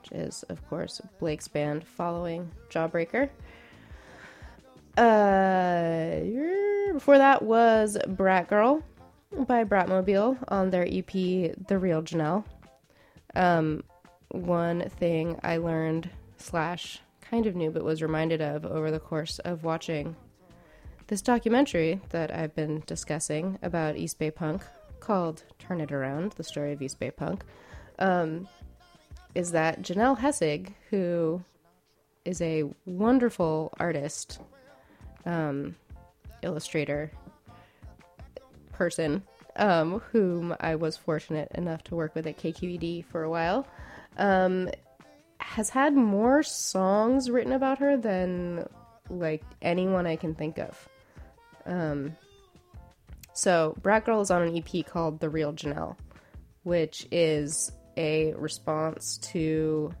which is, of course, Blake's band following Jawbreaker. Uh, before that was Brat Girl by Bratmobile on their EP The Real Janelle. Um, one thing I learned slash kind of knew but was reminded of over the course of watching this documentary that I've been discussing about East Bay Punk called Turn It Around, the story of East Bay Punk, um, is that Janelle Hessig, who is a wonderful artist, um, illustrator, person, um, whom I was fortunate enough to work with at KQED for a while, um, has had more songs written about her than like anyone I can think of. Um, so Brat Girl is on an EP called The Real Janelle, which is a response to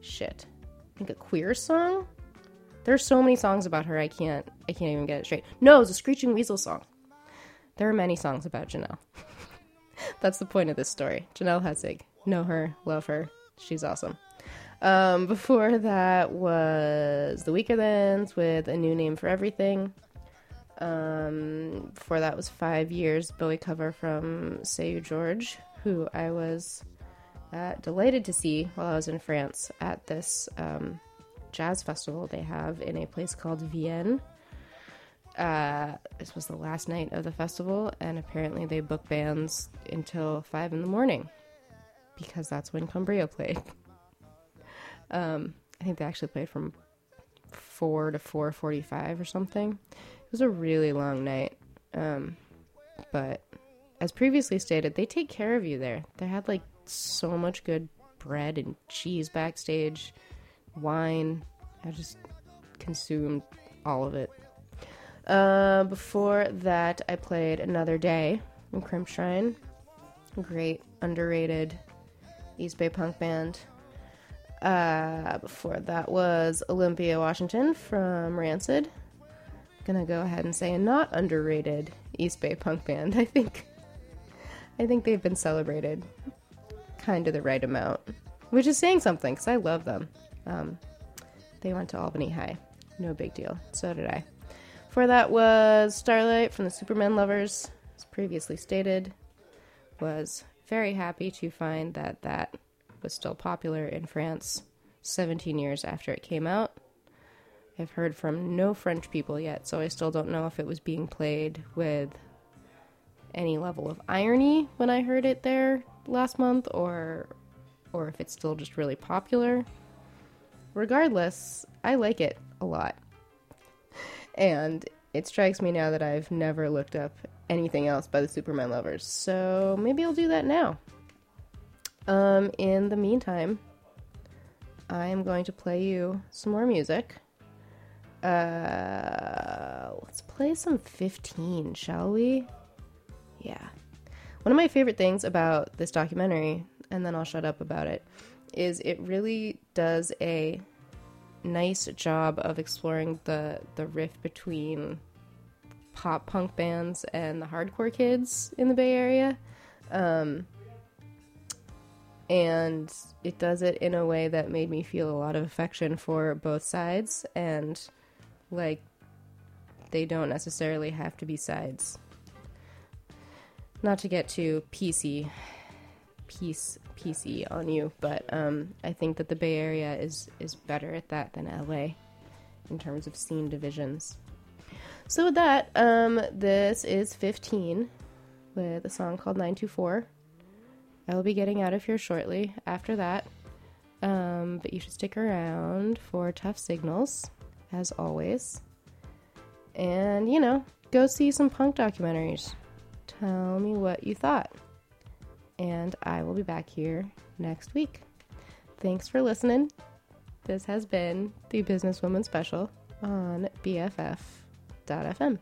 shit. I think a queer song. There's so many songs about her I can't I can't even get it straight. No, it's a Screeching Weasel song. There are many songs about Janelle. That's the point of this story. Janelle Hessig. Know her, love her. She's awesome. Um, before that was The Weakerthans with A New Name for Everything. Um, before that was Five Years Bowie cover from Seu Jorge, who I was uh, delighted to see while I was in France at this um, jazz festival they have in a place called Vienne. Uh, this was the last night of the festival, and apparently they book bands until five in the morning because that's when Cumbria played. Um, I think they actually played from four to four forty-five or something. It was a really long night, um, but as previously stated, they take care of you there. They had like so much good bread and cheese backstage, wine. I just consumed all of it. Uh, before that, I played Another Day from Crimpshrine. Great, underrated East Bay punk band. Uh, before that was Olympia, Washington from Rancid. Gonna go ahead and say a not underrated East Bay punk band. I think, I think they've been celebrated kind of the right amount, which is saying something because I love them. Um, they went to Albany High, no big deal. So did I. Before that was Starlight from the Supermen Lovers, as previously stated. Was very happy to find that that was still popular in France 17 years after it came out. I've heard from no French people yet, so I still don't know if it was being played with any level of irony when I heard it there last month or or if it's still just really popular. Regardless, I like it a lot. And it strikes me now that I've never looked up anything else by the Supermen Lovers. So maybe I'll do that now. Um, in the meantime, I am going to play you some more music. Uh, let's play some 15, shall we? Yeah. One of my favorite things about this documentary, and then I'll shut up about it, is it really does a nice job of exploring the the rift between pop punk bands and the hardcore kids in the Bay Area. Um, and it does it in a way that made me feel a lot of affection for both sides and like they don't necessarily have to be sides. Not to get too PC piece PC on you, but um, I think that the Bay Area is is better at that than LA in terms of scene divisions. So with that, um, this is 15 with a song called 924. I will be getting out of here shortly after that. Um, but you should stick around for Tough Signals, as always. And, you know, go see some punk documentaries. Tell me what you thought. And I will be back here next week. Thanks for listening.
This has been the Businesswoman Special on BFF.fm.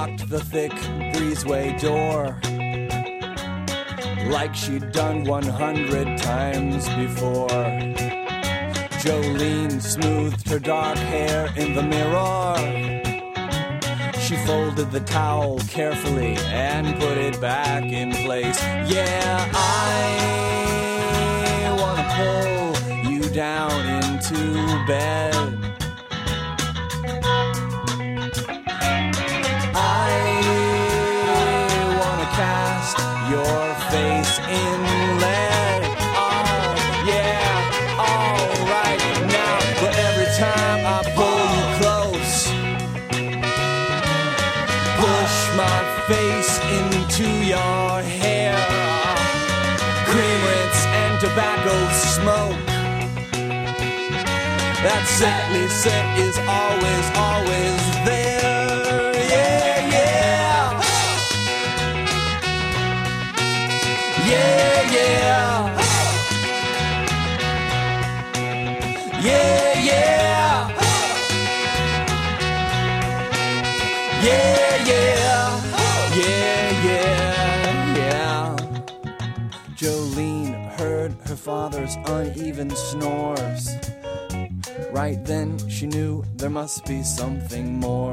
unlocked the thick breezeway door like she'd done 100 times before. Jolene smoothed her dark hair in the mirror. She folded the towel carefully and put it back in place. Yeah, I wanna pull you down into bed. Sickly scent is always, always there. Yeah, yeah. Yeah, yeah. Yeah, yeah. Yeah, yeah. Yeah, yeah, yeah. Jolene heard her father's uneven snores. Right then, she knew there must be something more.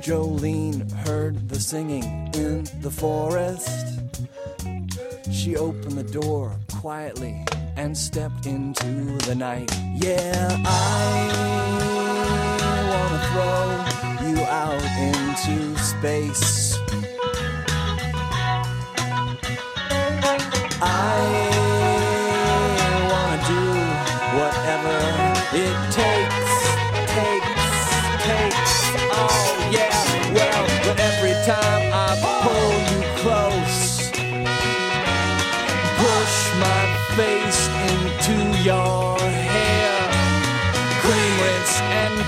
Jolene heard the singing in the forest. She opened the door quietly and stepped into the night. Yeah, I wanna throw you out into space. I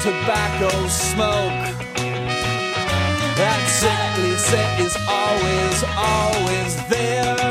tobacco smoke. That sickly scent is always, always there.